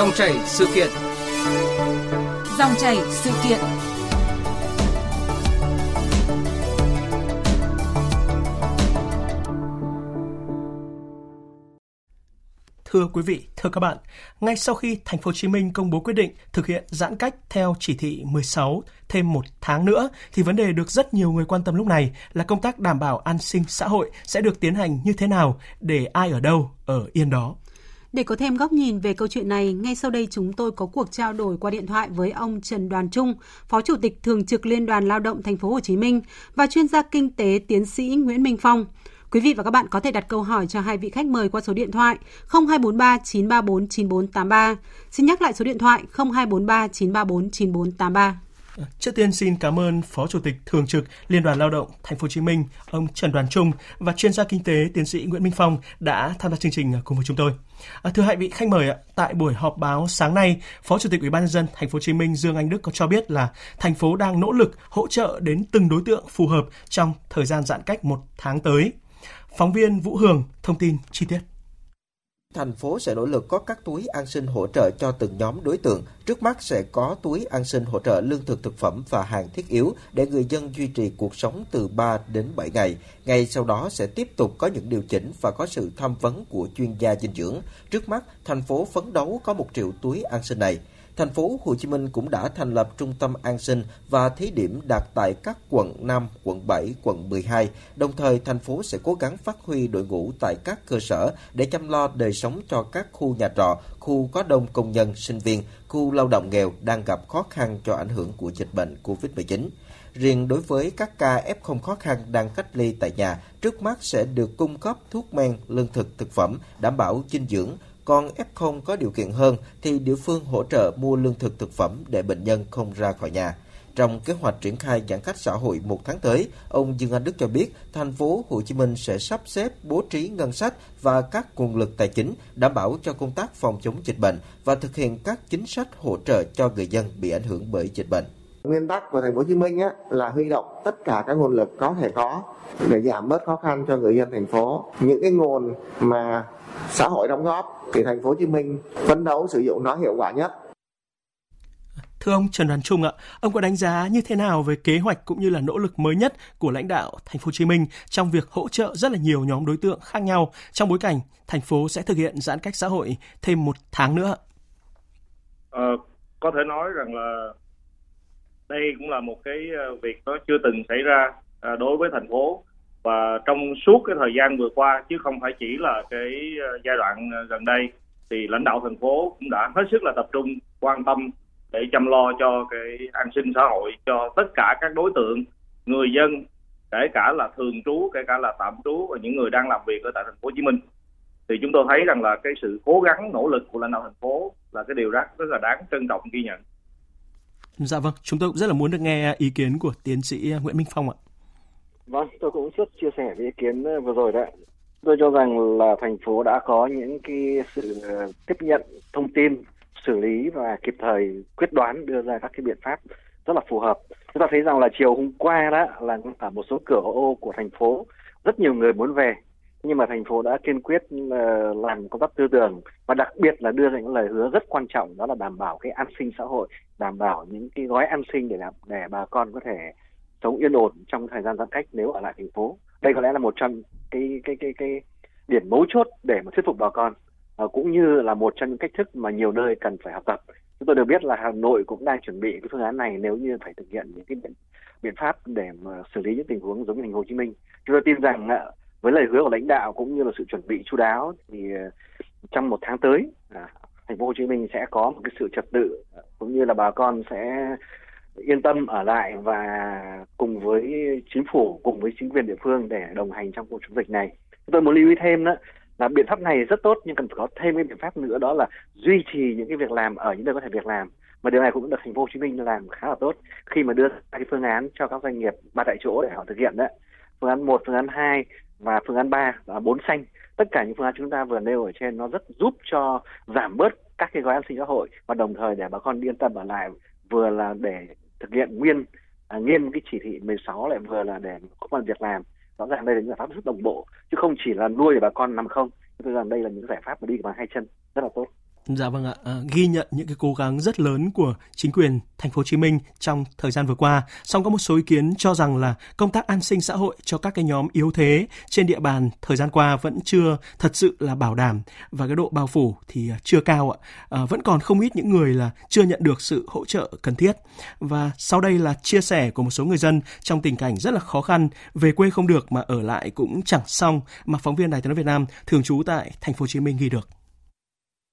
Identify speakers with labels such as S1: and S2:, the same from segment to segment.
S1: Dòng chảy sự kiện.
S2: Dòng chảy sự kiện.
S3: Thưa quý vị, thưa các bạn, ngay sau khi thành phố Hồ Chí Minh công bố quyết định thực hiện giãn cách theo chỉ thị 16 thêm một tháng nữa thì vấn đề được rất nhiều người quan tâm lúc này là công tác đảm bảo an sinh xã hội sẽ được tiến hành như thế nào để ai ở đâu ở yên đó.
S4: Để có thêm góc nhìn về câu chuyện này, ngay sau đây chúng tôi có cuộc trao đổi qua điện thoại với ông Trần Đoàn Trung, Phó Chủ tịch Thường trực Liên đoàn Lao động Thành phố Hồ Chí Minh và chuyên gia kinh tế tiến sĩ Nguyễn Minh Phong. Quý vị và các bạn có thể đặt câu hỏi cho hai vị khách mời qua số điện thoại 0243 934 9483. Xin nhắc lại số điện thoại 0243 934 9483.
S3: Trước tiên xin cảm ơn Phó Chủ tịch Thường trực Liên đoàn Lao động Thành phố Hồ Chí Minh, ông Trần Đoàn Trung và chuyên gia kinh tế tiến sĩ Nguyễn Minh Phong đã tham gia chương trình cùng với chúng tôi. À, thưa hai vị khách mời tại buổi họp báo sáng nay, Phó Chủ tịch Ủy ban nhân dân Thành phố Hồ Chí Minh Dương Anh Đức có cho biết là thành phố đang nỗ lực hỗ trợ đến từng đối tượng phù hợp trong thời gian giãn cách một tháng tới. Phóng viên Vũ Hường thông tin chi tiết.
S5: Thành phố sẽ nỗ lực có các túi an sinh hỗ trợ cho từng nhóm đối tượng. Trước mắt sẽ có túi an sinh hỗ trợ lương thực thực phẩm và hàng thiết yếu để người dân duy trì cuộc sống từ 3 đến 7 ngày. Ngay sau đó sẽ tiếp tục có những điều chỉnh và có sự tham vấn của chuyên gia dinh dưỡng. Trước mắt, thành phố phấn đấu có 1 triệu túi an sinh này. Thành phố Hồ Chí Minh cũng đã thành lập trung tâm an sinh và thí điểm đặt tại các quận 5, quận 7, quận 12. Đồng thời, thành phố sẽ cố gắng phát huy đội ngũ tại các cơ sở để chăm lo đời sống cho các khu nhà trọ, khu có đông công nhân, sinh viên, khu lao động nghèo đang gặp khó khăn do ảnh hưởng của dịch bệnh COVID-19. Riêng đối với các ca F0 khó khăn đang cách ly tại nhà, trước mắt sẽ được cung cấp thuốc men, lương thực, thực phẩm, đảm bảo dinh dưỡng, còn F0 có điều kiện hơn thì địa phương hỗ trợ mua lương thực thực phẩm để bệnh nhân không ra khỏi nhà. Trong kế hoạch triển khai giãn cách xã hội một tháng tới, ông Dương Anh Đức cho biết thành phố Hồ Chí Minh sẽ sắp xếp bố trí ngân sách và các nguồn lực tài chính đảm bảo cho công tác phòng chống dịch bệnh và thực hiện các chính sách hỗ trợ cho người dân bị ảnh hưởng bởi dịch bệnh.
S6: Nguyên tắc của thành phố Hồ Chí Minh á, là huy động tất cả các nguồn lực có thể có để giảm bớt khó khăn cho người dân thành phố. Những cái nguồn mà xã hội đóng góp thì thành phố Hồ Chí Minh phấn đấu sử dụng nó hiệu quả nhất.
S3: Thưa ông Trần Đoàn Trung ạ, ông có đánh giá như thế nào về kế hoạch cũng như là nỗ lực mới nhất của lãnh đạo thành phố Hồ Chí Minh trong việc hỗ trợ rất là nhiều nhóm đối tượng khác nhau trong bối cảnh thành phố sẽ thực hiện giãn cách xã hội thêm một tháng nữa?
S7: Ờ, có thể nói rằng là đây cũng là một cái ờ, việc nó chưa từng xảy ra ờ, đối với thành phố và trong suốt cái thời gian vừa qua chứ không phải chỉ là cái ờ, giai đoạn ờ, gần đây thì lãnh đạo thành phố cũng đã hết sức là tập trung quan tâm để chăm lo cho cái an sinh xã hội cho tất cả các đối tượng người dân kể cả là thường trú kể cả là tạm trú và những người đang làm việc ở tại thành phố Hồ Chí Minh thì chúng tôi thấy rằng là cái sự cố gắng nỗ lực của lãnh đạo thành phố là cái điều rất rất là đáng trân trọng ghi nhận.
S3: Dạ vâng, chúng tôi cũng rất là muốn được nghe ờ, ý kiến của tiến sĩ Nguyễn Minh Phong ạ.
S8: Vâng, tôi cũng rất chia sẻ với ý kiến ờ, vừa rồi đấy. Tôi cho rằng là thành phố đã có những cái sự ờ, tiếp nhận thông tin, xử lý và kịp thời quyết đoán đưa ra các cái biện pháp rất là phù hợp. Chúng ta thấy rằng là chiều hôm qua đó là ở một số cửa ô của thành phố rất nhiều người muốn về nhưng mà thành phố đã kiên quyết ờ, làm công tác tư tưởng và đặc biệt là đưa ra những lời hứa rất quan trọng đó là đảm bảo cái an sinh xã hội, đảm bảo những cái gói an sinh để làm để bà con có thể sống yên ổn trong thời gian giãn cách nếu ở lại thành phố. Đây có lẽ là một trong cái cái cái cái điểm mấu chốt để mà thuyết phục bà con à, cũng như là một trong những cách thức mà nhiều nơi cần phải học tập. Chúng tôi được biết là Hà Nội cũng đang chuẩn bị cái phương án này nếu như phải thực hiện những cái biện, biện pháp để mà xử lý những tình huống giống như thành phố Hồ Chí Minh. Chúng tôi tin rằng ờ, với lời hứa của lãnh đạo cũng như là sự chuẩn bị chú đáo thì ờ, trong một tháng tới à, thành phố Hồ Chí Minh sẽ có một cái sự trật tự cũng như là bà con sẽ yên tâm ở lại và cùng với chính phủ cùng với chính quyền địa phương để đồng hành trong cuộc chống dịch này. Tôi muốn lưu ý thêm đó là biện pháp này rất tốt nhưng cần phải có thêm cái biện pháp nữa đó là duy trì những cái việc làm ở những nơi có thể việc làm. Mà điều này cũng được thành phố Hồ Chí Minh làm khá là tốt khi mà đưa ra cái phương án cho các doanh nghiệp ba tại chỗ để họ thực hiện đấy phương án 1, phương án 2 và phương án 3 là bốn xanh. Tất cả những phương án chúng ta vừa nêu ở trên nó rất giúp cho giảm bớt các cái gói an sinh xã hội và đồng thời để bà con yên tâm ở lại vừa là để thực hiện nguyên à, nghiêm cái chỉ thị 16 lại vừa là để có công việc làm. Rõ ràng đây là những giải pháp rất đồng bộ chứ không chỉ là nuôi để bà con nằm không. Tôi rằng đây là những giải pháp mà đi bằng hai chân rất là tốt.
S3: Dạ vâng ạ, à, ghi nhận những cái cố gắng rất lớn của chính quyền thành phố Hồ Chí Minh trong thời gian vừa qua. Song có một số ý kiến cho rằng là công tác an sinh xã hội cho các cái nhóm yếu thế trên địa bàn thời gian qua vẫn chưa thật sự là bảo đảm và cái độ bao phủ thì ờ, chưa cao ạ. À, vẫn còn không ít những người là chưa nhận được sự hỗ trợ cần thiết. Và sau đây là chia sẻ của một số người dân trong tình cảnh rất là khó khăn, về quê không được mà ở lại cũng chẳng xong mà phóng viên Đài Tiếng nói Việt Nam thường trú tại thành phố Hồ Chí Minh ghi được.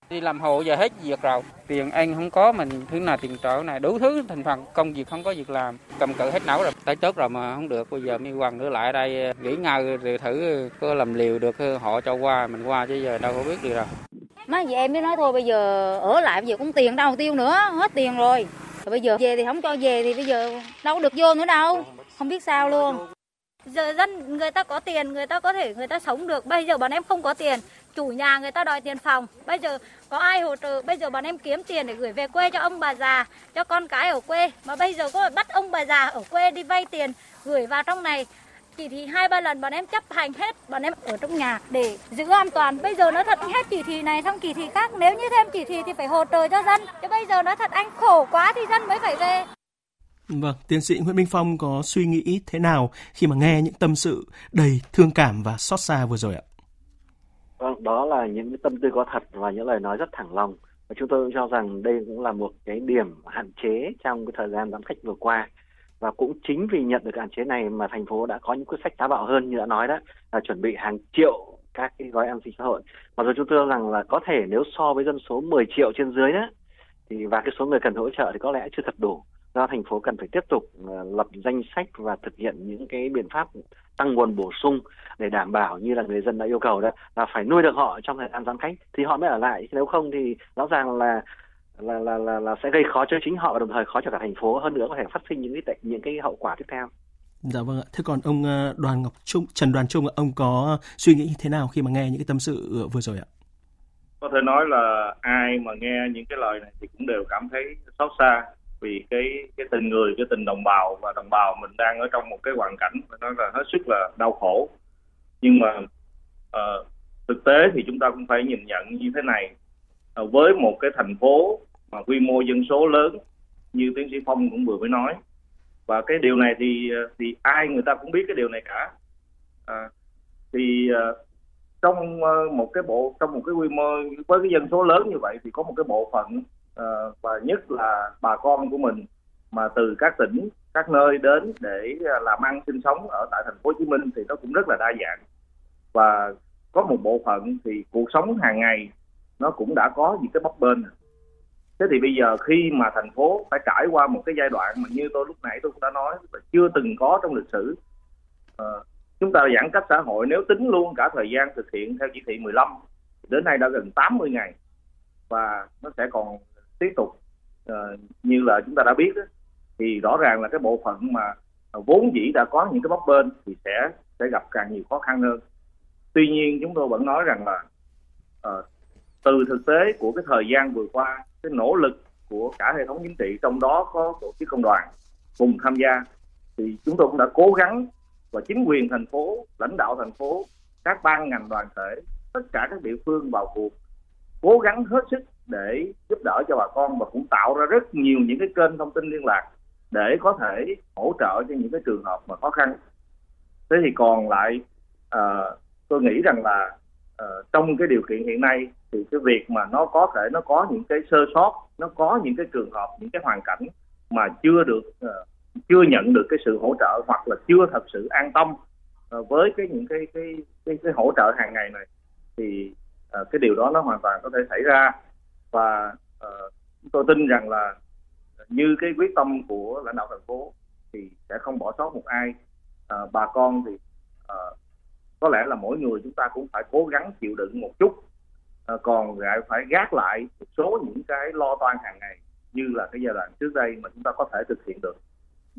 S1: Đi làm hộ giờ hết việc rồi, tiền ăn không có, mình thứ nào tiền trợ này, đủ thứ thành phần công việc không có việc làm, cầm cự hết não rồi, tới tốt rồi mà không được, bây giờ mới quăng nữa lại đây nghỉ ngơi rồi thử có làm liều được họ cho qua, mình qua chứ giờ đâu có biết được rồi.
S9: Má về em mới nói thôi bây giờ ở lại bây giờ cũng tiền đâu tiêu nữa, hết tiền rồi. rồi bây giờ về thì không cho về thì bây giờ đâu được vô nữa đâu, không biết sao luôn.
S10: Giờ dân người ta có tiền, người ta có thể người ta sống được. Bây giờ bọn em không có tiền, chủ nhà người ta đòi tiền phòng. Bây giờ có ai hỗ trợ? Bây giờ bọn em kiếm tiền để gửi về quê cho ông bà già, cho con cái ở quê. Mà bây giờ có bắt ông bà già ở quê đi vay tiền gửi vào trong này chỉ thị hai ba lần bọn em chấp hành hết bọn em ở trong nhà để giữ an toàn bây giờ nó thật hết chỉ thị này xong chỉ thị khác nếu như thêm chỉ thị thì phải hỗ trợ cho dân chứ bây giờ nó thật anh khổ quá thì dân mới phải về
S3: Vâng, tiến sĩ Nguyễn Minh Phong có suy nghĩ thế nào khi mà nghe những tâm sự đầy thương cảm và xót xa vừa rồi ạ?
S8: Đó là những tâm tư có thật và những lời nói rất thẳng lòng. Và chúng tôi cũng cho rằng đây cũng là một cái điểm hạn chế trong cái thời gian giãn cách vừa qua. Và cũng chính vì nhận được hạn chế này mà thành phố đã có những quyết sách táo bạo hơn như đã nói đó, là chuẩn bị hàng triệu các cái gói an sinh xã hội. Mặc dù chúng tôi cho rằng là có thể nếu so với dân số 10 triệu trên dưới đó, thì và cái số người cần hỗ trợ thì có lẽ chưa thật đủ do thành phố cần phải tiếp tục ờ, lập danh sách và thực hiện những cái biện pháp tăng nguồn bổ sung để đảm bảo như là người dân đã yêu cầu đó là phải nuôi được họ trong thời gian giãn cách thì họ mới ở lại nếu không thì rõ ràng là là là là, là sẽ gây khó cho chính họ và đồng thời khó cho cả thành phố hơn nữa có thể phát sinh những cái những cái hậu quả tiếp theo.
S3: Dạ vâng ạ. Thế còn ông ờ, Đoàn Ngọc Trung, Trần Đoàn Trung, ông có suy nghĩ thế nào khi mà nghe những cái tâm sự vừa rồi ạ?
S7: Có thể nói là ai mà nghe những cái lời này thì cũng đều cảm thấy xót xa vì cái cái tình người cái tình đồng bào và đồng bào mình đang ở trong một cái hoàn cảnh phải nói là hết sức là đau khổ. Nhưng mà uh, thực tế thì chúng ta cũng phải nhìn nhận như thế này. Uh, với một cái thành phố mà quy mô dân số lớn như tiến sĩ phong cũng vừa mới nói. Và cái điều này thì ờ, thì ai người ta cũng biết cái điều này cả. À, thì uh, trong uh, một cái bộ trong một cái quy mô với cái dân số lớn như vậy thì có một cái bộ phận Ờ, và nhất là bà con của mình mà từ các tỉnh các nơi đến để à, làm ăn sinh sống ở tại thành phố Hồ Chí Minh thì nó cũng rất là đa dạng. Và có một bộ phận thì cuộc sống hàng ngày nó cũng đã có những cái bấp bênh. Thế thì bây giờ khi mà thành phố phải trải qua một cái giai đoạn mà như tôi lúc nãy tôi cũng đã nói là chưa từng có trong lịch sử à, chúng ta giãn cách xã hội nếu tính luôn cả thời gian thực hiện theo chỉ thị 15 đến nay đã gần 80 ngày và nó sẽ còn tiếp tục uh, như là chúng ta đã biết đó, thì rõ ràng là cái bộ phận mà vốn dĩ đã có những cái bấp bên thì sẽ sẽ gặp càng nhiều khó khăn hơn. Tuy nhiên chúng tôi vẫn nói rằng là uh, từ thực tế của cái thời gian vừa qua cái nỗ lực của cả hệ thống chính trị trong đó có tổ chức công đoàn cùng tham gia thì chúng tôi cũng đã cố gắng và chính quyền thành phố lãnh đạo thành phố các ban ngành đoàn thể tất cả các địa phương vào cuộc cố gắng hết sức để giúp đỡ cho bà con và cũng tạo ra rất nhiều những cái kênh thông tin liên lạc để có thể hỗ trợ cho những cái trường hợp mà khó khăn. Thế thì còn lại uh, tôi nghĩ rằng là uh, trong cái điều kiện hiện nay thì cái việc mà nó có thể nó có những cái sơ sót nó có những cái trường hợp những cái hoàn cảnh mà chưa được uh, chưa nhận được cái sự hỗ trợ hoặc là chưa thật sự an tâm uh, với cái những cái cái cái, cái hỗ trợ hàng ngày này thì uh, cái điều đó nó hoàn toàn có thể xảy ra và uh, tôi tin rằng là như cái quyết tâm của lãnh đạo thành phố thì sẽ không bỏ sót một ai. Uh, bà con thì uh, có lẽ là mỗi người chúng ta cũng phải cố gắng chịu đựng một chút. Uh, còn lại phải gác lại một số những cái lo toan hàng ngày như là cái giai đoạn trước đây mà chúng ta có thể thực hiện được.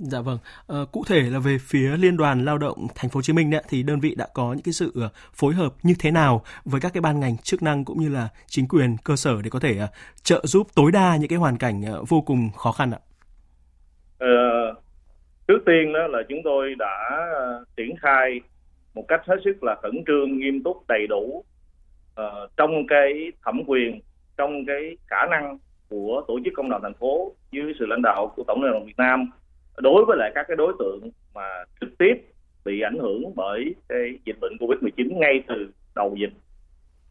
S3: Dạ vâng. À, cụ thể là về phía Liên đoàn Lao động Thành phố Hồ Chí Minh đấy, thì đơn vị đã có những cái sự ờ, phối hợp như thế nào với các cái ban ngành chức năng cũng như là chính quyền cơ sở để có thể uh, trợ giúp tối đa những cái hoàn cảnh uh, vô cùng khó khăn ạ?
S7: Ờ, trước tiên đó là chúng tôi đã triển khai một cách hết sức là khẩn trương, nghiêm túc, đầy đủ uh, trong cái thẩm quyền trong cái khả năng của tổ chức công đoàn thành phố dưới sự lãnh đạo của tổng liên đoàn Việt Nam đối với lại các cái đối tượng mà trực tiếp bị ảnh hưởng bởi cái dịch bệnh Covid-19 ngay từ đầu dịch.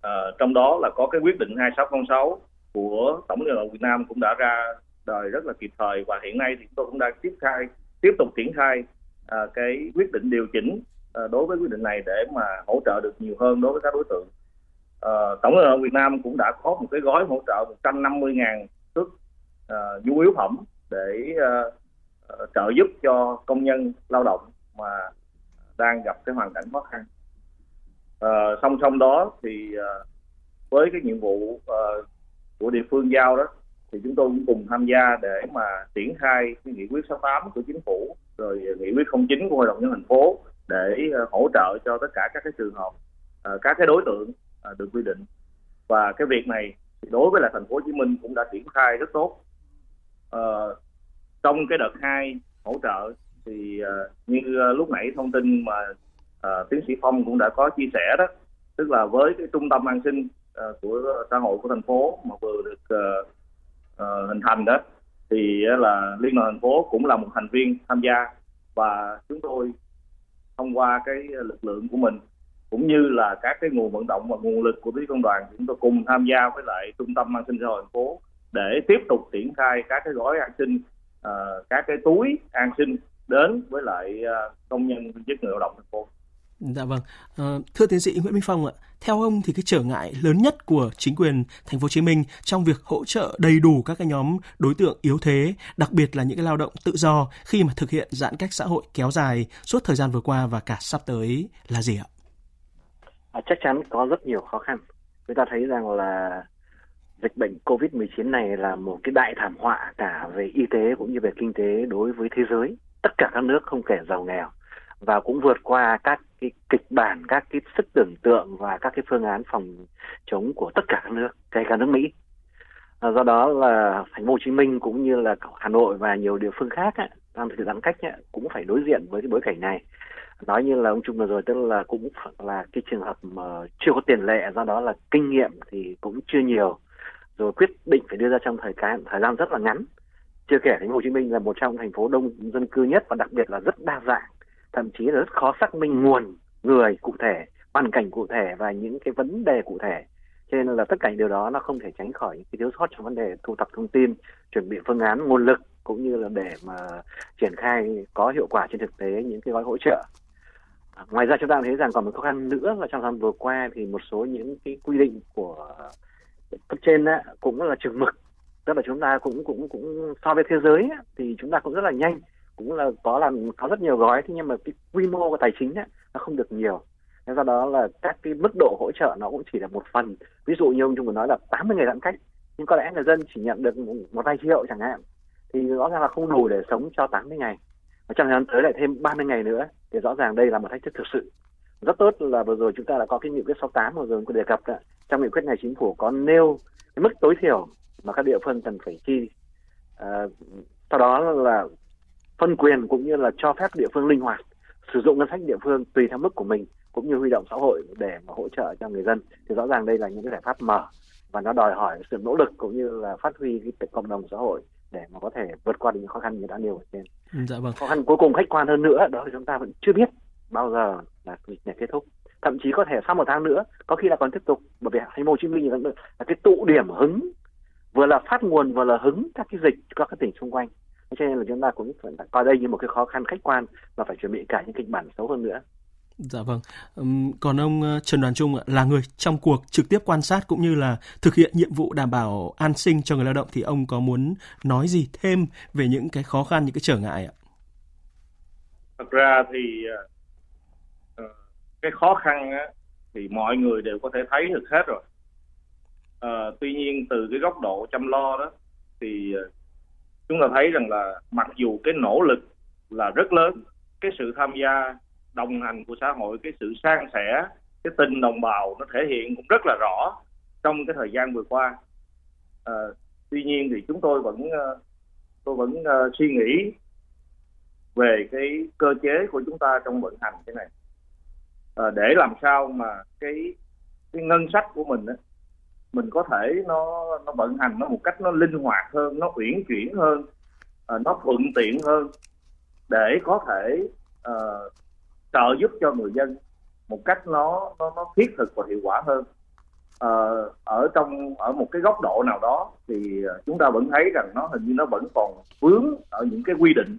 S7: À, trong đó là có cái quyết định 2606 của Tổng liên đoàn Việt Nam cũng đã ra đời rất là kịp thời và hiện nay thì chúng tôi cũng đang tiếp khai tiếp tục triển khai à, cái quyết định điều chỉnh à, đối với quyết định này để mà hỗ trợ được nhiều hơn đối với các đối tượng. À, Tổng liên đoàn Việt Nam cũng đã có một cái gói hỗ trợ 150.000 suất à, nhu yếu phẩm để à, Ờ, trợ giúp cho công nhân lao động mà đang gặp cái hoàn cảnh khó khăn. À, song song đó thì à, với cái nhiệm vụ à, của địa phương giao đó thì chúng tôi cũng cùng tham gia để mà triển khai cái nghị quyết 68 của chính phủ rồi nghị quyết 09 của hội đồng nhân thành phố để à, hỗ trợ cho tất cả các cái trường hợp à, các cái đối tượng à, được quy định và cái việc này đối với là thành phố Hồ Chí Minh cũng đã triển khai rất tốt à, trong cái đợt 2 hỗ trợ thì uh, như uh, lúc nãy thông tin mà uh, tiến sĩ Phong cũng đã có chia sẻ đó tức là với cái trung tâm an sinh uh, của xã hội của thành phố mà vừa được uh, uh, hình thành đó thì uh, là liên đoàn thành phố cũng là một thành viên tham gia và chúng tôi thông qua cái lực lượng của mình cũng như là các cái nguồn vận động và nguồn lực của phía công đoàn chúng tôi cùng tham gia với lại trung tâm an sinh xã hội thành phố để tiếp tục triển khai các cái gói an sinh uh, các cái túi an sinh đến với lại uh, công nhân viên chức người lao động thành phố
S3: Dạ vâng. À, thưa tiến sĩ Nguyễn Minh Phong ạ, theo ông thì cái trở ngại lớn nhất của chính quyền thành phố Hồ Chí Minh trong việc hỗ trợ đầy đủ các cái nhóm đối tượng yếu thế, đặc biệt là những cái lao động tự do khi mà thực hiện giãn cách xã hội kéo dài suốt thời gian vừa qua và cả sắp tới là gì ạ?
S8: À, chắc chắn có rất nhiều khó khăn. Chúng ta thấy rằng là dịch bệnh COVID-19 này là một cái đại thảm họa cả về y tế cũng như về kinh tế đối với thế giới. Tất cả các nước không kể giàu nghèo và cũng vượt qua các cái kịch bản, các cái sức tưởng tượng và các cái phương án phòng chống của tất cả các nước, kể cả nước Mỹ. À, do đó là thành phố Hồ Chí Minh cũng như là Hà Nội và nhiều địa phương khác ấy, đang thực giãn cách ấy, cũng phải đối diện với cái bối cảnh này. Nói như là ông Trung vừa rồi tức là cũng là cái trường hợp mà chưa có tiền lệ do đó là kinh nghiệm thì cũng chưa nhiều rồi quyết định phải đưa ra trong thời gian thời gian rất là ngắn. Chưa kể thành phố Hồ Chí Minh là một trong thành phố đông dân cư nhất và đặc biệt là rất đa dạng, thậm chí là rất khó xác minh nguồn người cụ thể, hoàn cảnh cụ thể và những cái vấn đề cụ thể. Cho nên là tất cả những điều đó nó không thể tránh khỏi những cái thiếu sót trong vấn đề thu thập thông tin, chuẩn bị phương án, nguồn lực, cũng như là để mà triển khai có hiệu quả trên thực tế những cái gói hỗ trợ. Ngoài ra chúng ta thấy rằng còn một khó khăn nữa là trong năm vừa qua thì một số những cái quy định của cấp trên á, cũng là trường mực. Tức là chúng ta cũng cũng cũng so với thế giới á, thì chúng ta cũng rất là nhanh cũng là có làm có rất nhiều gói thế nhưng mà cái quy mô của tài chính á, nó không được nhiều. Thế do đó là các cái mức độ hỗ trợ nó cũng chỉ là một phần. Ví dụ như ông trung vừa nói là 80 ngày giãn cách nhưng có lẽ người dân chỉ nhận được một vài triệu chẳng hạn. Thì rõ ràng là không đủ để sống cho 80 ngày. Và trong thời gian tới lại thêm 30 ngày nữa thì rõ ràng đây là một thách thức thực sự. Rất tốt là vừa rồi chúng ta đã có cái nghị quyết 68 vừa rồi có đề cập đó trong nghị quyết này chính phủ có nêu cái mức tối thiểu mà các địa phương cần phải chi à, sau đó là phân quyền cũng như là cho phép địa phương linh hoạt sử dụng ngân sách địa phương tùy theo mức của mình cũng như huy động xã hội để mà hỗ trợ cho người dân thì rõ ràng đây là những cái giải pháp mở và nó đòi hỏi sự nỗ lực cũng như là phát huy cái cộng đồng xã hội để mà có thể vượt qua được những khó khăn như đã nêu ở trên.
S3: Dạ vâng.
S8: Khó khăn cuối cùng khách quan hơn nữa đó là chúng ta vẫn chưa biết bao giờ là dịch này kết thúc. Thậm chí có thể sau một tháng nữa, có khi là còn tiếp tục bởi vì thành phố Hồ Chí Minh là cái tụ điểm hứng vừa là phát nguồn vừa là hứng các cái dịch cho các tỉnh xung quanh cho nên là chúng ta cũng phải coi đây như một cái khó khăn khách quan và phải chuẩn bị cả những kịch bản xấu hơn nữa
S3: Dạ vâng. Còn ông ờ, Trần Đoàn Trung là người trong cuộc trực tiếp quan sát cũng như là thực hiện nhiệm vụ đảm bảo an sinh cho người lao động thì ông có muốn nói gì thêm về những cái khó khăn, những cái trở ngại ạ?
S7: Thật ra thì ờ, cái khó khăn á, thì mọi người đều có thể thấy được hết rồi. À, tuy nhiên từ cái góc độ chăm lo đó thì ờ, chúng ta thấy rằng là mặc dù cái nỗ lực là rất lớn cái sự tham gia đồng hành của xã hội cái sự san sẻ cái tình đồng bào nó thể hiện cũng rất là rõ trong cái thời gian vừa qua à, tuy nhiên thì chúng tôi vẫn tôi vẫn uh, suy nghĩ về cái cơ chế của chúng ta trong vận hành cái này à, để làm sao mà cái cái ngân sách của mình á, mình có thể nó nó vận hành nó một cách nó linh hoạt hơn nó uyển chuyển hơn uh, nó thuận tiện hơn để có thể uh, trợ giúp cho người dân một cách nó nó nó thiết thực và hiệu quả hơn. Uh, ở trong ở một cái góc độ nào đó thì chúng ta vẫn thấy rằng nó hình như nó vẫn còn vướng ở những cái quy định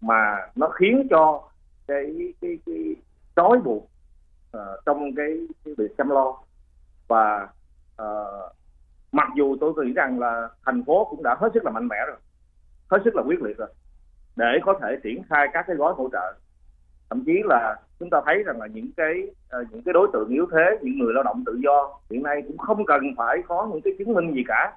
S7: mà nó khiến cho cái cái cái trói buộc Ờ, trong cái, cái việc chăm lo. Và uh, mặc dù tôi nghĩ rằng là thành phố cũng đã hết sức là mạnh mẽ rồi hết sức là quyết liệt rồi để có thể triển khai các cái gói hỗ trợ. Thậm chí là chúng ta thấy rằng là những cái uh, những cái đối tượng yếu thế những người lao động tự do hiện nay cũng không cần phải có những cái chứng minh gì cả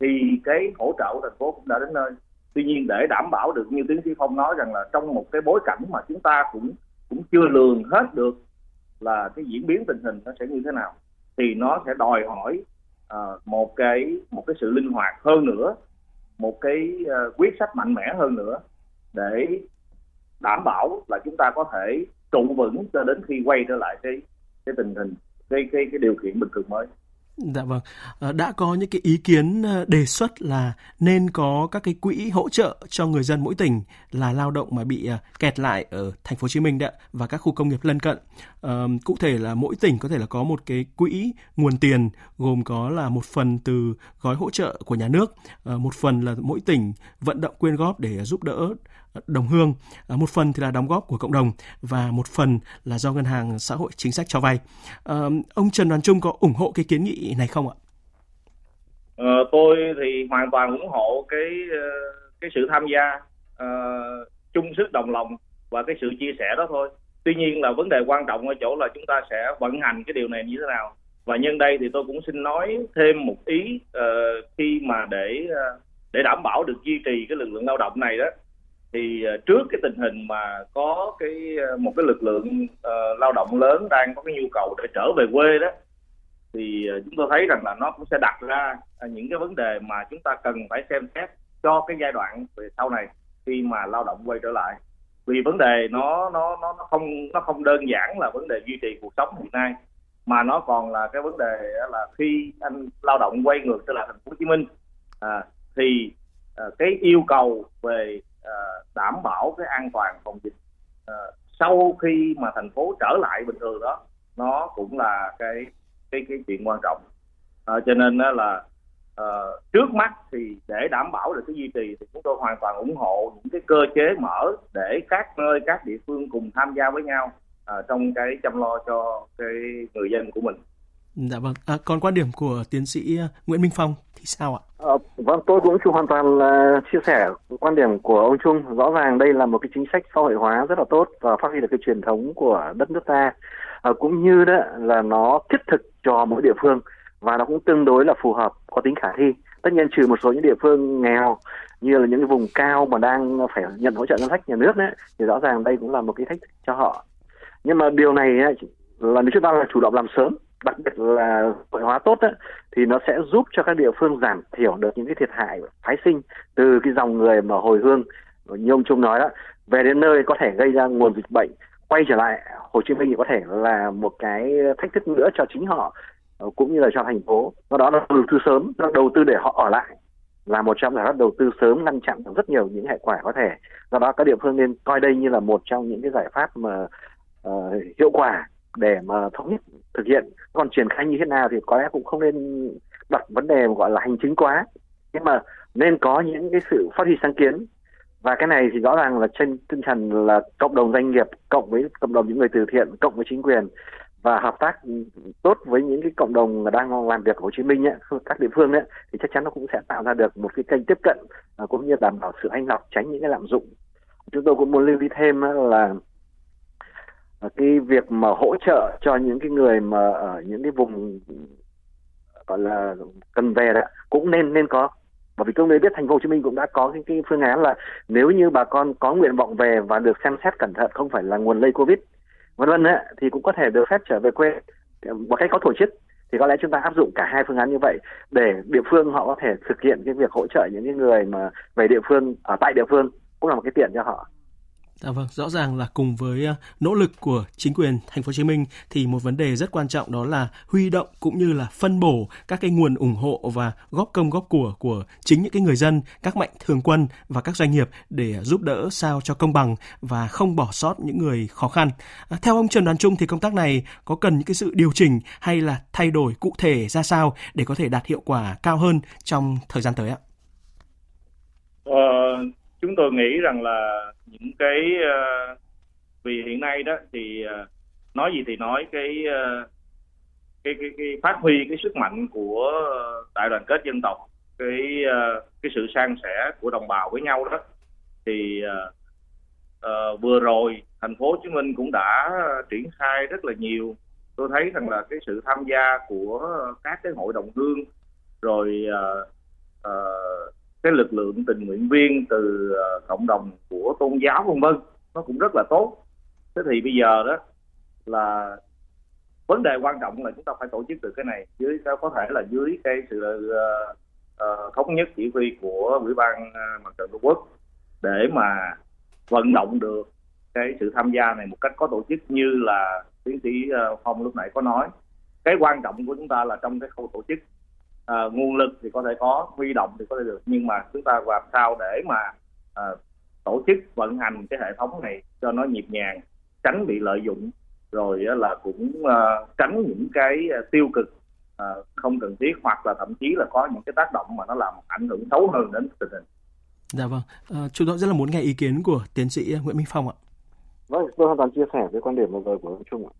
S7: thì cái hỗ trợ của thành phố cũng đã đến nơi. Tuy nhiên để đảm bảo được như tiến sĩ phong nói rằng là trong một cái bối cảnh mà chúng ta cũng cũng chưa lường hết được là cái diễn biến tình hình nó sẽ như thế nào thì nó sẽ đòi hỏi uh, một cái một cái sự linh hoạt hơn nữa một cái uh, quyết sách mạnh mẽ hơn nữa để đảm bảo là chúng ta có thể trụ vững cho đến khi quay trở lại cái cái tình hình cái cái cái điều kiện bình thường mới.
S3: Dạ vâng, ờ, đã có những cái ý kiến ờ, đề xuất là nên có các cái quỹ hỗ trợ cho người dân mỗi tỉnh là lao động mà bị ờ, kẹt lại ở thành phố Hồ Chí Minh đã và các khu công nghiệp lân cận. cụ thể là mỗi tỉnh có thể là có một cái quỹ nguồn tiền gồm có là một phần từ gói hỗ trợ của nhà nước, một phần là mỗi tỉnh vận động quyên góp để giúp đỡ đồng hương, à, một phần thì là đóng góp của cộng đồng và một phần là do ngân hàng xã hội chính sách cho vay. Ờ, ông Trần Đoàn Trung có ủng hộ cái kiến nghị này không ạ?
S7: Ờ, tôi thì hoàn toàn ủng hộ cái ờ, cái sự tham gia uh, chung sức đồng lòng và cái sự chia sẻ đó thôi. Tuy nhiên là vấn đề quan trọng ở chỗ là chúng ta sẽ vận hành cái điều này như thế nào. Và nhân đây thì tôi cũng xin nói thêm một ý uh, khi mà để uh, để đảm bảo được duy trì cái lực lượng lao động này đó thì ờ, trước cái tình hình mà có cái ờ, một cái lực lượng uh, lao động lớn đang có cái nhu cầu để trở về quê đó thì chúng tôi thấy rằng là nó cũng sẽ đặt ra à, những cái vấn đề mà chúng ta cần phải xem xét cho cái giai đoạn về sau này khi mà lao động quay trở lại. Vì vấn đề nó nó nó nó không nó không đơn giản là vấn đề duy trì cuộc sống hiện nay mà nó còn là cái vấn đề là khi anh lao động quay ngược trở lại thành phố Hồ Chí Minh à, thì à, cái yêu cầu về đảm bảo cái an toàn phòng dịch. À, sau khi mà thành phố trở lại bình thường đó nó cũng là cái cái cái chuyện quan trọng. À, cho nên đó là à, trước mắt thì để đảm bảo được cái duy trì thì chúng tôi hoàn toàn ủng hộ những cái cơ chế mở để các nơi các địa phương cùng tham gia với nhau à, trong cái chăm lo cho cái người dân của mình.
S3: Dạ vâng. À, còn quan điểm của tiến sĩ à, Nguyễn Minh Phong thì sao ạ?
S8: À, vâng, tôi cũng chung hoàn toàn là chia sẻ quan điểm của ông Trung. Rõ ràng đây là một cái chính sách xã hội hóa rất là tốt và phát huy được cái truyền thống của đất nước ta. À, cũng như đó là nó thiết thực cho mỗi địa phương và nó cũng tương đối là phù hợp, có tính khả thi. Tất nhiên trừ một số những địa phương nghèo như là những cái vùng cao mà đang phải nhận hỗ trợ ngân sách nhà nước đấy thì rõ ràng đây cũng là một cái thách thức cho họ. Nhưng mà điều này là nếu chúng ta là chủ động làm sớm đặc biệt là hội hóa tốt đó, thì nó sẽ giúp cho các địa phương giảm thiểu được những cái thiệt hại phái sinh từ cái dòng người mà hồi hương như ông Trung nói đó. Về đến nơi có thể gây ra nguồn dịch bệnh quay trở lại Hồ Chí Minh thì có thể là một cái thách thức nữa cho chính họ cũng như là cho thành phố. Do đó là đầu tư sớm đầu tư để họ ở lại là một trong giải pháp đầu tư sớm ngăn chặn rất nhiều những hệ quả có thể. Do đó các địa phương nên coi đây như là một trong những cái giải pháp mà uh, hiệu quả để mà thống nhất thực hiện. Còn triển khai như thế nào thì có lẽ cũng không nên đặt vấn đề gọi là hành chính quá. Nhưng mà nên có những cái sự phát huy sáng kiến. Và cái này thì rõ ràng là trên tinh thần là cộng đồng doanh nghiệp cộng với cộng đồng những người từ thiện cộng với chính quyền và hợp tác tốt với những cái cộng đồng đang làm việc ở Hồ Chí Minh ấy, các địa phương ấy, thì chắc chắn nó cũng sẽ tạo ra được một cái kênh tiếp cận à, cũng như đảm bảo sự anh lọc tránh những cái lạm dụng. Chúng tôi cũng muốn lưu ý thêm là Ờ, cái việc mà hỗ trợ cho những cái người mà ở những cái vùng gọi là cần về đó cũng nên nên có. Bởi vì tôi mới biết thành phố Hồ Chí Minh cũng đã có cái, cái phương án là nếu như bà con có nguyện vọng về và được xem xét cẩn thận không phải là nguồn lây covid vân vân thì cũng có thể được phép trở về quê. Một ờ, cách có tổ chức thì có lẽ chúng ta áp dụng cả hai phương án như vậy để địa phương họ có thể thực hiện cái việc hỗ trợ những cái người mà về địa phương ở tại địa phương cũng là một cái tiện cho họ.
S3: Dạ vâng, rõ ràng là cùng với ờ, nỗ lực của chính quyền thành phố Hồ Chí Minh thì một vấn đề rất quan trọng đó là huy động cũng như là phân bổ các cái nguồn ủng hộ và góp công góp của của chính những cái người dân, các mạnh thường quân và các doanh nghiệp để giúp đỡ sao cho công bằng và không bỏ sót những người khó khăn. À, theo ông Trần Đoàn Trung thì công tác này có cần những cái sự điều chỉnh hay là thay đổi cụ thể ra sao để có thể đạt hiệu quả cao hơn trong thời gian tới ạ?
S7: Uh chúng tôi nghĩ rằng là những cái uh, vì hiện nay đó thì uh, nói gì thì nói cái uh, cái cái cái phát huy cái sức mạnh của đại đoàn kết dân tộc cái uh, cái sự san sẻ của đồng bào với nhau đó thì uh, uh, vừa rồi thành phố Hồ Chí Minh cũng đã triển khai rất là nhiều. Tôi thấy rằng là cái sự tham gia của các cái hội đồng hương rồi uh, uh, cái lực lượng tình nguyện viên từ ờ, cộng đồng của tôn giáo vân vân. Nó cũng rất là tốt. Thế thì bây giờ đó là vấn đề quan trọng là chúng ta phải tổ chức được cái này. Dưới có thể là dưới cái sự uh, uh, thống nhất chỉ huy của ủy ban uh, mặt trận tổ quốc để mà vận động được cái sự tham gia này một cách có tổ chức như là tiến sĩ uh, phong lúc nãy có nói. Cái quan trọng của chúng ta là trong cái khâu tổ chức à, nguồn lực thì có thể có huy động thì có thể được nhưng mà chúng ta làm sao để mà à, tổ chức vận hành cái hệ thống này cho nó nhịp nhàng tránh bị lợi dụng rồi là cũng uh, tránh những cái tiêu cực uh, không cần thiết hoặc là thậm chí là có những cái tác động mà nó làm ảnh hưởng xấu hơn đến tình hình.
S3: Dạ vâng, à, chúng tôi rất là muốn nghe ý kiến của tiến sĩ Nguyễn Minh Phong ạ.
S8: Vâng, tôi hoàn toàn chia sẻ với quan điểm vừa rồi của ông Trung ạ.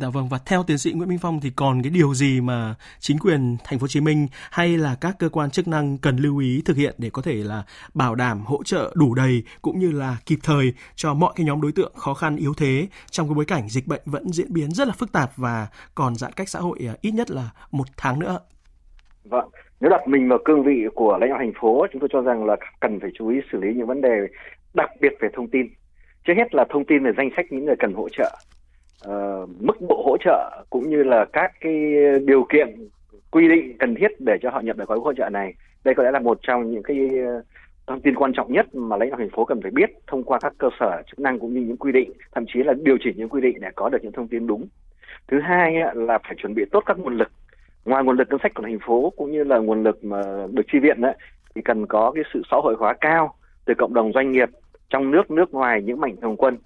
S3: Dạ vâng và theo tiến sĩ Nguyễn Minh Phong thì còn cái điều gì mà chính quyền thành phố Hồ Chí Minh hay là các cơ quan chức năng cần lưu ý thực hiện để có thể là bảo đảm hỗ trợ đủ đầy cũng như là kịp thời cho mọi cái nhóm đối tượng khó khăn yếu thế trong cái bối cảnh dịch bệnh vẫn diễn biến rất là phức tạp và còn giãn cách xã hội à, ít nhất là một tháng nữa.
S8: Vâng, nếu đặt mình vào cương vị của lãnh đạo thành phố, chúng tôi cho rằng là cần phải chú ý xử lý những vấn đề đặc biệt về thông tin. Trước hết là thông tin về danh sách những người cần hỗ trợ uh, mức độ hỗ trợ cũng như là các cái điều kiện quy định cần thiết để cho họ nhận được gói hỗ trợ này. Đây có lẽ là một trong những cái ờ, thông tin quan trọng nhất mà lãnh đạo thành phố cần phải biết thông qua các cơ sở chức năng cũng như những quy định thậm chí là điều chỉnh những quy định để có được những thông tin đúng. Thứ hai là phải chuẩn bị tốt các nguồn lực. Ngoài nguồn lực ngân sách của thành phố cũng như là nguồn lực mà được chi viện đấy thì cần có cái sự xã hội hóa cao từ cộng đồng doanh nghiệp trong nước nước ngoài những mạnh thường quân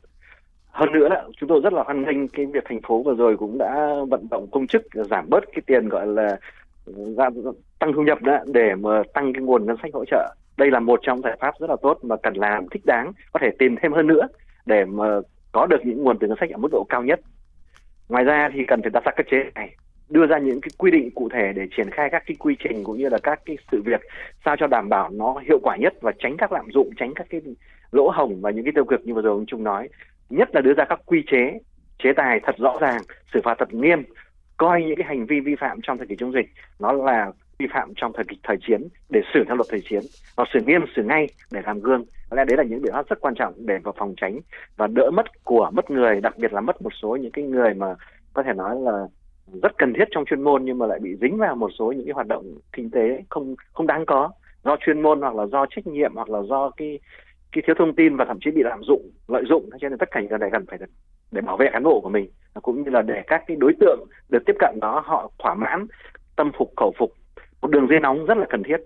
S8: hơn nữa chúng tôi rất là hoan nghênh cái việc thành phố vừa rồi cũng đã vận động công chức giảm bớt cái tiền gọi là tăng thu nhập đó, để mà tăng cái nguồn ngân sách hỗ trợ. Đây là một trong giải pháp rất là tốt mà cần làm, thích đáng, có thể tìm thêm hơn nữa để mà có được những nguồn từ ngân sách ở mức độ cao nhất. Ngoài ra thì cần phải đặt ra các chế này, đưa ra những cái quy định cụ thể để triển khai các cái quy trình cũng như là các cái sự việc sao cho đảm bảo nó hiệu quả nhất và tránh các lạm dụng, tránh các cái lỗ hổng và những cái tiêu cực như vừa rồi ông Trung nói nhất là đưa ra các quy chế chế tài thật rõ ràng, xử phạt thật nghiêm, coi những cái hành vi vi phạm trong thời kỳ chống dịch, nó là vi phạm trong thời kỳ thời chiến, để xử theo luật thời chiến và xử nghiêm, xử ngay để làm gương. Có lẽ đấy là những biện pháp rất quan trọng để vào phòng tránh và đỡ mất của mất người, đặc biệt là mất một số những cái người mà có thể nói là rất cần thiết trong chuyên môn, nhưng mà lại bị dính vào một số những cái hoạt động kinh tế không không đáng có. Do chuyên môn hoặc là do trách nhiệm hoặc là do cái cái thiếu thông tin và thậm chí bị lạm dụng lợi dụng cho nên tất cả những cái này cần phải để bảo vệ cán bộ của mình cũng như là để các cái đối tượng được tiếp cận đó họ thỏa mãn tâm phục khẩu phục một đường dây nóng rất là cần thiết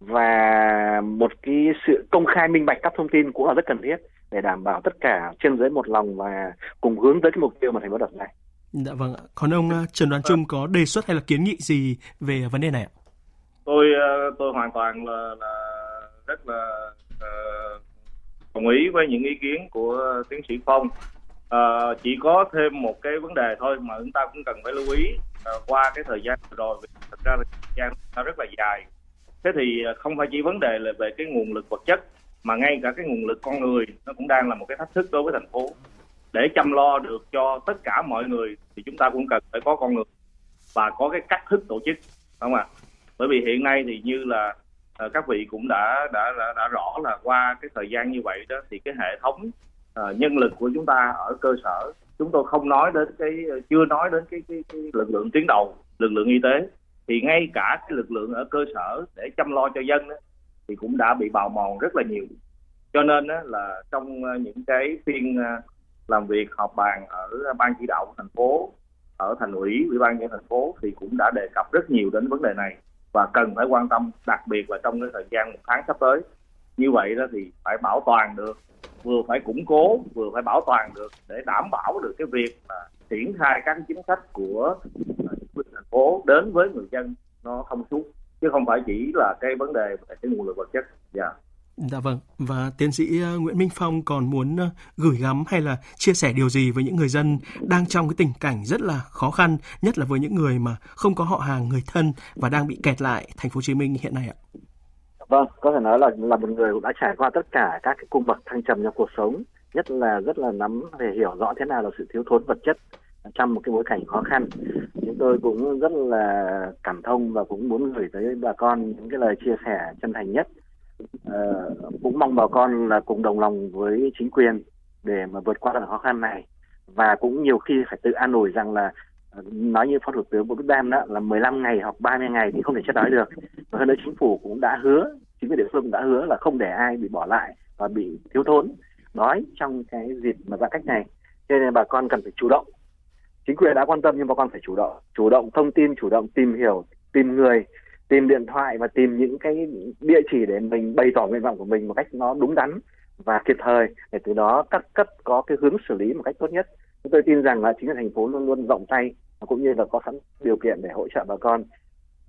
S8: và một cái sự công khai minh bạch các thông tin cũng là rất cần thiết để đảm bảo tất cả trên dưới một lòng và cùng hướng tới cái mục tiêu mà thành phố đặt ra.
S3: Dạ vâng ạ. Còn ông ờ, Trần Đoàn Trung có đề xuất hay là kiến nghị gì về vấn đề này ạ?
S7: Tôi ờ, tôi hoàn toàn là, là rất là đồng ý với những ý kiến của tiến sĩ Phong. À, chỉ có thêm một cái vấn đề thôi mà chúng ta cũng cần phải lưu ý à, qua cái thời gian rồi thật ra là thời gian nó rất là dài thế thì ờ, không phải chỉ vấn đề là về cái nguồn lực vật chất mà ngay cả cái nguồn lực con người nó cũng đang là một cái thách thức đối với thành phố để chăm lo được cho tất cả mọi người thì chúng ta cũng cần phải có con người và có cái cách thức tổ chức đúng không ạ à? bởi vì hiện nay thì như là Ờ, các vị cũng đã, đã đã đã rõ là qua cái thời gian như vậy đó thì cái hệ thống uh, nhân lực của chúng ta ở cơ sở chúng tôi không nói đến cái chưa nói đến cái, cái, cái lực lượng tuyến đầu lực lượng y tế. Thì ngay cả cái lực lượng ở cơ sở để chăm lo cho dân đó, thì cũng đã bị bào mòn rất là nhiều. Cho nên là trong ờ, những cái phiên làm việc họp bàn ở ban chỉ đạo của thành phố ở thành ủy ủy ban nhân thành phố thì cũng đã đề cập rất nhiều đến vấn đề này và cần phải quan tâm đặc biệt là trong cái thời gian một tháng sắp tới. Như vậy đó thì phải bảo toàn được, vừa phải củng cố, vừa phải bảo toàn được để đảm bảo được cái việc là triển khai các chính sách của à, thành phố đến với người dân nó thông suốt. Chứ không phải chỉ là cái vấn đề về cái nguồn lực vật chất. Dạ. yeah.
S3: Dạ vâng, và tiến sĩ ờ, Nguyễn Minh Phong còn muốn ờ, gửi gắm hay là chia sẻ điều gì với những người dân đang trong cái tình cảnh rất là khó khăn, nhất là với những người mà không có họ hàng, người thân và đang bị kẹt lại thành phố Hồ Chí Minh hiện nay ạ?
S8: Vâng, có thể nói là là một người cũng đã trải qua tất cả các cái cung bậc thăng trầm trong cuộc sống, nhất là rất là nắm về hiểu rõ thế nào là sự thiếu thốn vật chất trong một cái bối cảnh khó khăn. Chúng tôi cũng rất là cảm thông và cũng muốn gửi tới bà con những cái lời chia sẻ chân thành nhất Ờ, cũng mong bà con là cùng đồng lòng với chính quyền để mà vượt qua đoạn khó khăn này. Và cũng nhiều khi phải tự an ủi rằng là ờ, nói như phó thủ tướng Vũ Đức Đam đó, là 15 ngày hoặc 30 ngày thì không thể chết đói được. Và hơn nữa chính phủ cũng đã hứa, chính quyền địa phương đã hứa là không để ai bị bỏ lại và bị thiếu thốn, đói trong cái dịp mà giãn cách này. Cho nên bà con cần phải chủ động. Chính quyền đã quan tâm nhưng bà con phải chủ động. Chủ động thông tin, chủ động tìm hiểu, tìm người tìm điện thoại và tìm những cái địa chỉ để mình bày tỏ nguyện vọng của mình một cách nó đúng đắn và kịp thời để từ đó các cấp có cái hướng xử lý một cách tốt nhất. Chúng tôi tin rằng là chính quyền thành phố luôn luôn rộng tay cũng như là có sẵn điều kiện để hỗ trợ bà con.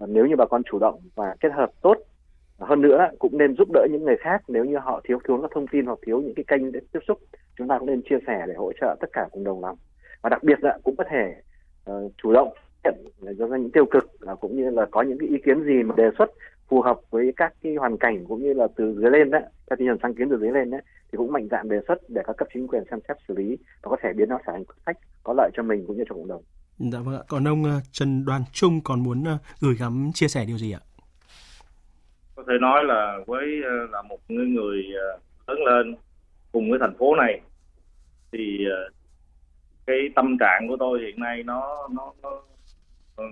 S8: Nếu như bà con chủ động và kết hợp tốt hơn nữa cũng nên giúp đỡ những người khác nếu như họ thiếu thiếu các thông tin hoặc thiếu những cái kênh để tiếp xúc chúng ta cũng nên chia sẻ để hỗ trợ tất cả cùng đồng lòng và đặc biệt là cũng có thể uh, chủ động nhận do những tiêu cực cũng như là có những cái ý kiến gì mà đề xuất phù hợp với các cái hoàn cảnh cũng như là từ dưới lên đấy theo tinh thần sáng kiến từ dưới lên đấy thì cũng mạnh dạn đề xuất để các cấp chính quyền xem xét xử lý và có thể biến nó trở thành quyết sách có lợi cho mình cũng như cho cộng đồng.
S3: Dạ vâng ạ. Còn ông ờ, Trần Đoàn Trung còn muốn ờ, gửi gắm chia sẻ điều gì ạ?
S7: Có thể nói là với ờ, là một người người lớn lên cùng với thành phố này thì cái tâm trạng của tôi hiện nay nó nó nó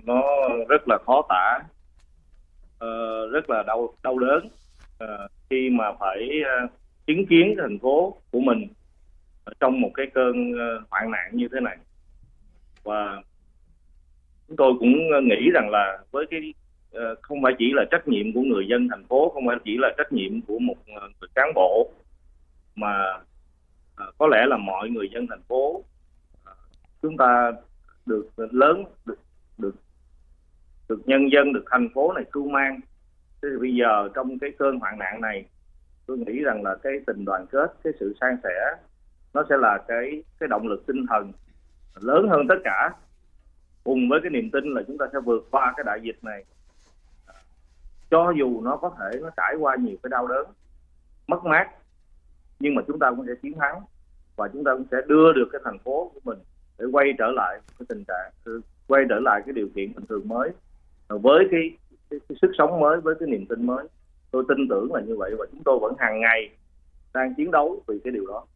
S7: nó rất là khó tả. Uh, rất là đau đau đớn. Uh, khi mà phải uh, chứng kiến thành phố của mình trong một cái cơn uh, hoạn nạn như thế này. Và chúng tôi cũng nghĩ rằng là với cái uh, không phải chỉ là trách nhiệm của người dân thành phố không phải chỉ là trách nhiệm của một người cán bộ mà uh, có lẽ là mọi người dân thành phố chúng ta được lớn được được nhân dân, được thành phố này cưu mang. Thế thì bây giờ trong cái cơn hoạn nạn này, tôi nghĩ rằng là cái tình đoàn kết, cái sự san sẻ, nó sẽ là cái cái động lực tinh thần lớn hơn tất cả. Cùng với cái niềm tin là chúng ta sẽ vượt qua cái đại dịch này. Cho dù nó có thể nó trải qua nhiều cái đau đớn, mất mát, nhưng mà chúng ta cũng sẽ chiến thắng và chúng ta cũng sẽ đưa được cái thành phố của mình để quay trở lại cái tình trạng, quay trở lại cái điều kiện bình thường mới với cái, cái, cái sức sống mới với cái niềm tin mới tôi tin tưởng là như vậy và chúng tôi vẫn hàng ngày đang chiến đấu vì cái điều đó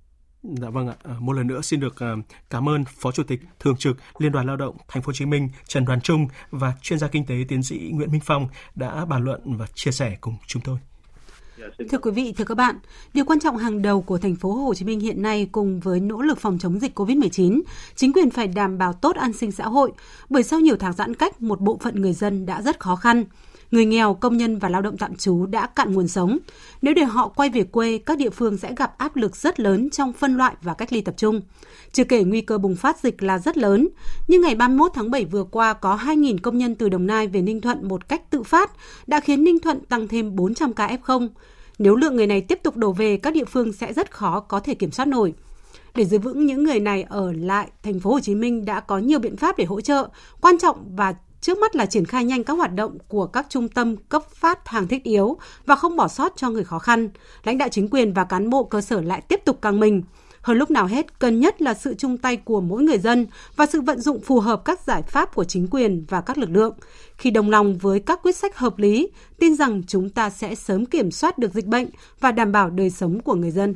S3: Dạ vâng ạ. À, một lần nữa xin được à, cảm ơn Phó Chủ tịch Thường trực Liên đoàn Lao động Thành phố Hồ Chí Minh Trần Đoàn Trung và chuyên gia kinh tế tiến sĩ Nguyễn Minh Phong đã bàn luận và chia sẻ cùng chúng tôi.
S4: Dạ, thưa quý vị, thưa các bạn, điều quan trọng hàng đầu của thành phố Hồ Chí Minh hiện nay cùng với nỗ lực phòng chống dịch COVID-19, chính quyền phải đảm bảo tốt an sinh xã hội, bởi sau nhiều tháng giãn cách, một bộ phận người dân đã rất khó khăn. Người nghèo, công nhân và lao động tạm trú đã cạn nguồn sống. Nếu để họ quay về quê, các địa phương sẽ gặp áp lực rất lớn trong phân loại và cách ly tập trung. Chưa kể nguy cơ bùng phát dịch là rất lớn. Nhưng ngày 31 tháng 7 vừa qua có 2.000 công nhân từ Đồng Nai về Ninh Thuận một cách tự phát đã khiến Ninh Thuận tăng thêm 400 ca F0. Nếu lượng người này tiếp tục đổ về, các địa phương sẽ rất khó có thể kiểm soát nổi. Để giữ vững những người này ở lại, thành phố Hồ Chí Minh đã có nhiều biện pháp để hỗ trợ, quan trọng và trước mắt là triển khai nhanh các hoạt động của các trung tâm cấp phát hàng thiết yếu và không bỏ sót cho người khó khăn. Lãnh đạo chính quyền và cán bộ cơ sở lại tiếp tục căng mình. Hơn lúc nào hết, cần nhất là sự chung tay của mỗi người dân và sự vận dụng phù hợp các giải pháp của chính quyền và các lực lượng. Khi đồng lòng với các quyết sách hợp lý, tin rằng chúng ta sẽ sớm kiểm soát được dịch bệnh và đảm bảo đời sống của người dân.